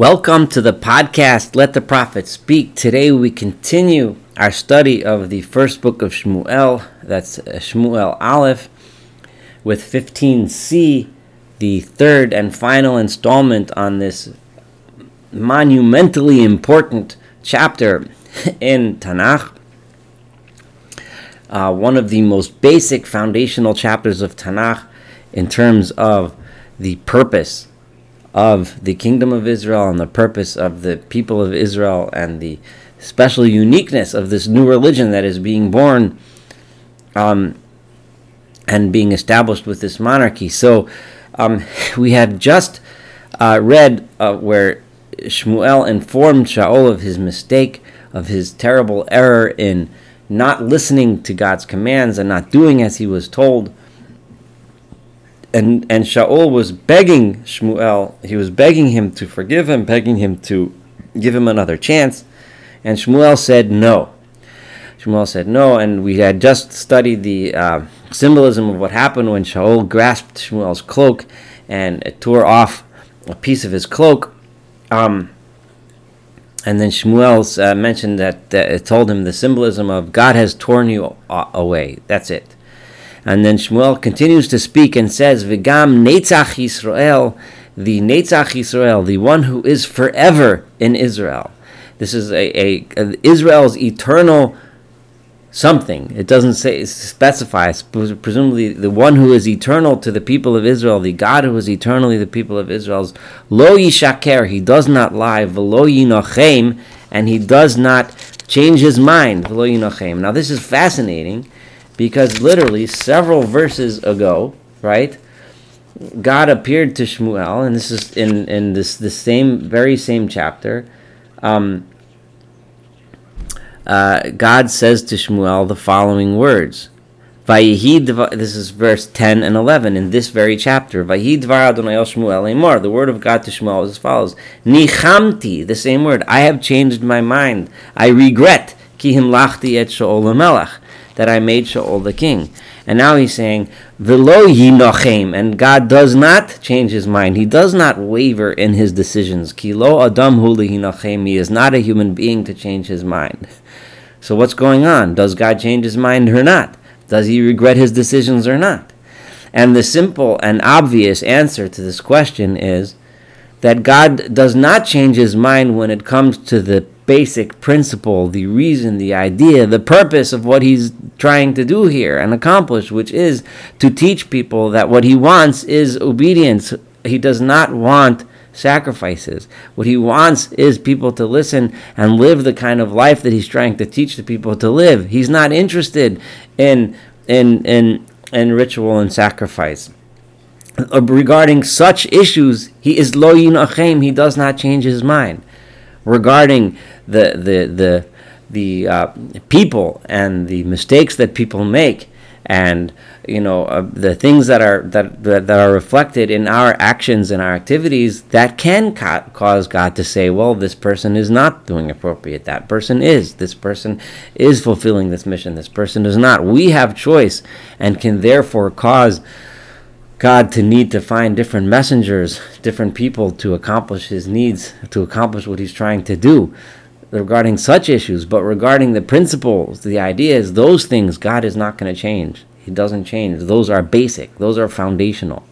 Welcome to the podcast Let the Prophet Speak. Today we continue our study of the first book of Shmuel, that's uh, Shmuel Aleph, with 15c, the third and final installment on this monumentally important chapter in Tanakh. Uh, one of the most basic foundational chapters of Tanakh in terms of the purpose of the kingdom of Israel and the purpose of the people of Israel and the special uniqueness of this new religion that is being born um, and being established with this monarchy. So um, we had just uh, read uh, where Shmuel informed Shaul of his mistake, of his terrible error in not listening to God's commands and not doing as he was told and and Shaul was begging Shmuel, he was begging him to forgive him, begging him to give him another chance, and Shmuel said no. Shmuel said no, and we had just studied the uh, symbolism of what happened when Shaul grasped Shmuel's cloak and tore off a piece of his cloak. Um, and then Shmuel uh, mentioned that, that it told him the symbolism of God has torn you away. That's it. And then Shmuel continues to speak and says, Vigam Netzach Yisrael, the Netzach Yisrael, the one who is forever in Israel. This is a, a, a Israel's eternal something. It doesn't say specify. Presumably, the one who is eternal to the people of Israel, the God who is eternally the people of Israel's lo yishaker. He does not lie. V'lo yinochem, and he does not change his mind. V'lo yinochem. Now, this is fascinating because literally several verses ago, right? God appeared to Shmuel, and this is in, in this the same very same chapter. Um, uh, God says to Shmuel the following words. This is verse 10 and 11 in this very chapter. Shmuel The word of God to Shmuel is as follows. Nichamti, the same word. I have changed my mind. I regret. Et that I made Shaul the king. And now he's saying, Velo yinochem, and God does not change his mind. He does not waver in his decisions. Kilo adam huli hinochem, he is not a human being to change his mind. So what's going on? Does God change his mind or not? Does he regret his decisions or not? And the simple and obvious answer to this question is that God does not change his mind when it comes to the basic principle, the reason, the idea, the purpose of what he's trying to do here and accomplish, which is to teach people that what he wants is obedience. He does not want sacrifices. What he wants is people to listen and live the kind of life that he's trying to teach the people to live. He's not interested in in in in ritual and sacrifice. Regarding such issues, he is lo yinachem. He does not change his mind regarding the the the the uh, people and the mistakes that people make and you know uh, the things that are that, that, that are reflected in our actions and our activities that can ca- cause God to say well this person is not doing appropriate. That person is. This person is fulfilling this mission. This person is not. We have choice and can therefore cause God to need to find different messengers, different people to accomplish his needs, to accomplish what he's trying to do regarding such issues. But regarding the principles, the ideas, those things, God is not going to change. He doesn't change. Those are basic, those are foundational.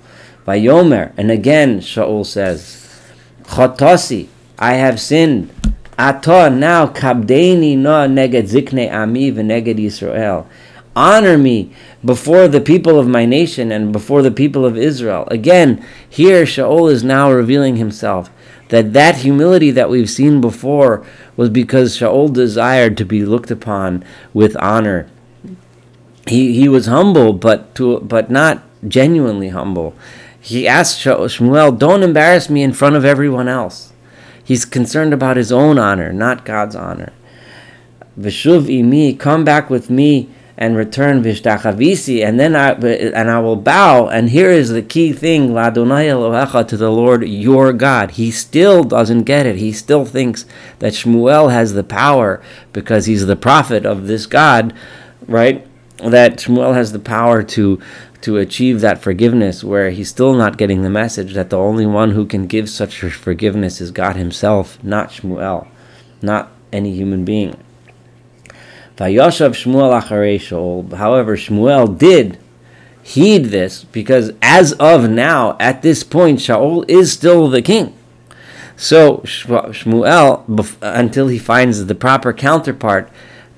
Vayomer, and again, Shaul says, Chotasi, I have sinned. Ato now kabdeini no neged zikne ami v'neged Yisrael honor me before the people of my nation and before the people of Israel. Again, here Shaul is now revealing himself that that humility that we've seen before was because Shaul desired to be looked upon with honor. He he was humble, but to but not genuinely humble. He asked Shmuel, "Don't embarrass me in front of everyone else." He's concerned about his own honor, not God's honor. Vishuv imi, come back with me and return vishtachavisi, and then I and I will bow. And here is the key thing: Ladonai to the Lord your God. He still doesn't get it. He still thinks that Shmuel has the power because he's the prophet of this God, right? That Shmuel has the power to to achieve that forgiveness where he's still not getting the message that the only one who can give such forgiveness is God himself, not Shmuel, not any human being. Vayoshav Shmuel Shaul. However, Shmuel did heed this because as of now, at this point, Shaul is still the king. So Shmuel, until he finds the proper counterpart,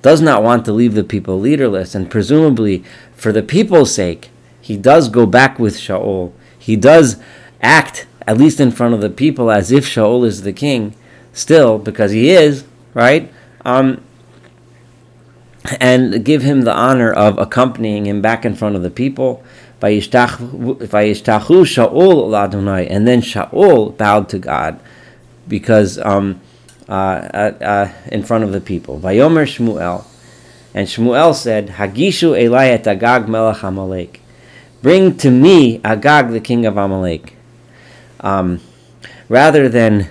does not want to leave the people leaderless, and presumably for the people's sake, he does go back with Shaul. He does act, at least in front of the people, as if Shaul is the king, still, because he is, right? Um, and give him the honor of accompanying him back in front of the people. And then Shaul bowed to God because um, uh, uh, uh, in front of the people. Vayomer Shmuel, and Shmuel said, Hagishu Elai et Agag melech Amalek. Bring to me Agag, the king of Amalek. Um, rather than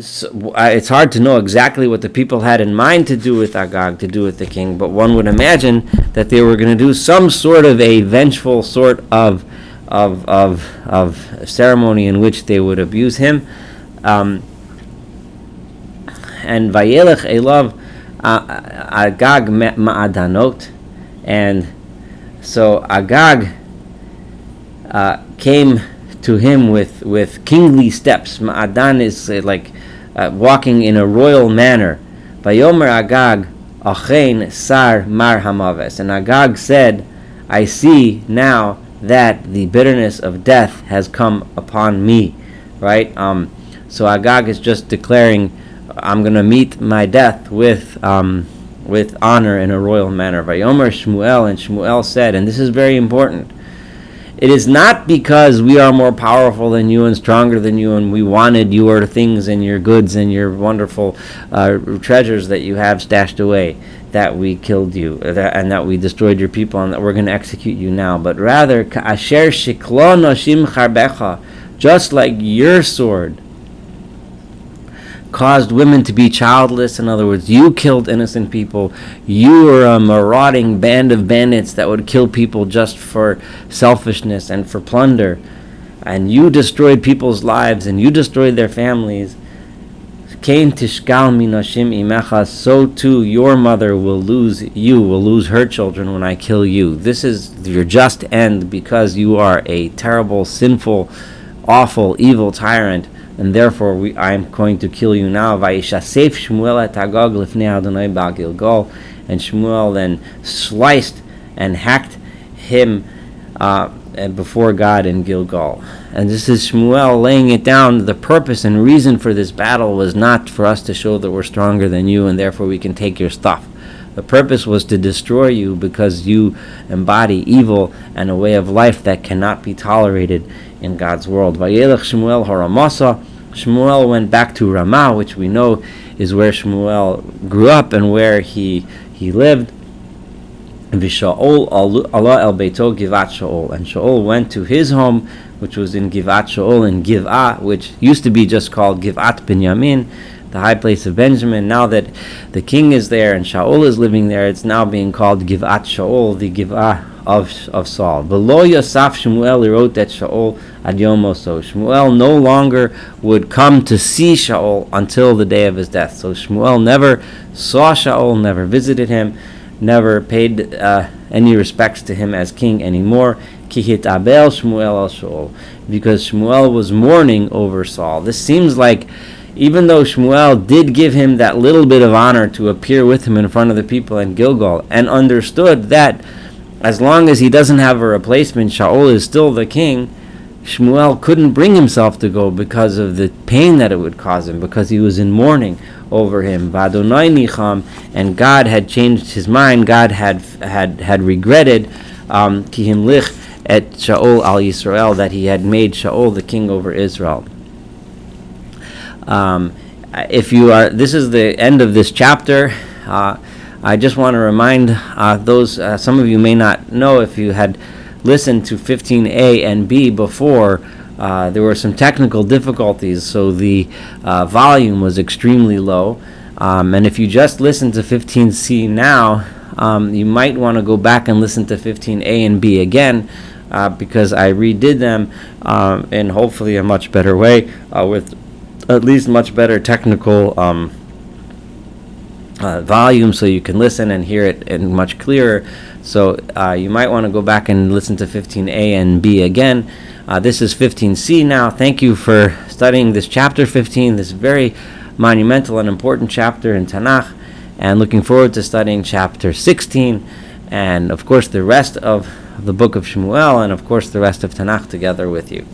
so, it's hard to know exactly what the people had in mind to do with Agag, to do with the king, but one would imagine that they were going to do some sort of a vengeful sort of of of of ceremony in which they would abuse him. Um, and Vayelech Elav uh, Agag Ma'adanot, and so Agag uh, came to him with, with kingly steps. Ma'adan is uh, like uh, walking in a royal manner. Vayomer Agag, Achein Sar Mar Hamaves. And Agag said, I see now that the bitterness of death has come upon me. Right? Um, so Agag is just declaring, I'm going to meet my death with. Um, with honor in a royal manner. Vayomer Shmuel, and Shmuel said, and this is very important. It is not because we are more powerful than you and stronger than you, and we wanted your things and your goods and your wonderful uh, treasures that you have stashed away that we killed you uh, and that we destroyed your people and that we're going to execute you now. But rather, just like your sword caused women to be childless. In other words, you killed innocent people. You were a marauding band of bandits that would kill people just for selfishness and for plunder. And you destroyed people's lives and you destroyed their families. Cain tishgal minashim imecha, so too your mother will lose you, will lose her children when I kill you. This is your just end because you are a terrible, sinful, awful, evil tyrant and therefore we, I am going to kill you now. And Shmuel then sliced and hacked him uh, before God in Gilgal. And this is Shmuel laying it down. The purpose and reason for this battle was not for us to show that we're stronger than you, and therefore we can take your stuff. The purpose was to destroy you because you embody evil and a way of life that cannot be tolerated in God's world. Vayelech Shmuel Haramasa. Shmuel went back to Ramah, which we know is where Shmuel grew up and where he he lived. Vishaol Allah el Beito Givat Shaul, and Shaul went to his home, which was in Givat Shaul in Giv'ah, which used to be just called Givat Binyamin, the high place of Benjamin. Now that the king is there and Shaul is living there, it's now being called Givat Shaul, the Giv'ah of, of Saul. Below Yosaf Shmuel, he wrote that Shaul ad Yomoso. Shmuel no longer would come to see Shaul until the day of his death. So Shmuel never saw Shaul, never visited him, never paid uh, any respects to him as king anymore. Kihit Abel Shmuel al Shaul. Because Shmuel was mourning over Saul. This seems like even though Shmuel did give him that little bit of honor to appear with him in front of the people in Gilgal and understood that as long as he doesn't have a replacement, Shaul is still the king. Shmuel couldn't bring himself to go because of the pain that it would cause him, because he was in mourning over him. And God had changed his mind. God had had had regretted um, at Shaul al Yisrael that he had made Shaul the king over Israel. Um, if you are, this is the end of this chapter. Uh, I just want to remind uh, those, uh, some of you may not know if you had listened to 15A and B before, uh, there were some technical difficulties, so the uh, volume was extremely low. Um, and if you just listen to 15C now, um, you might want to go back and listen to 15A and B again. uh, because I redid them um, in hopefully a much better way uh, with at least much better technical um, uh, volume so you can listen and hear it and much clearer. So uh, you might want to go back and listen to 15a and b again. Uh, this is 15c now. Thank you for studying this chapter 15, this very monumental and important chapter in Tanakh, and looking forward to studying chapter 16 and, of course, the rest of the book of Shmuel and, of course, the rest of Tanakh together with you.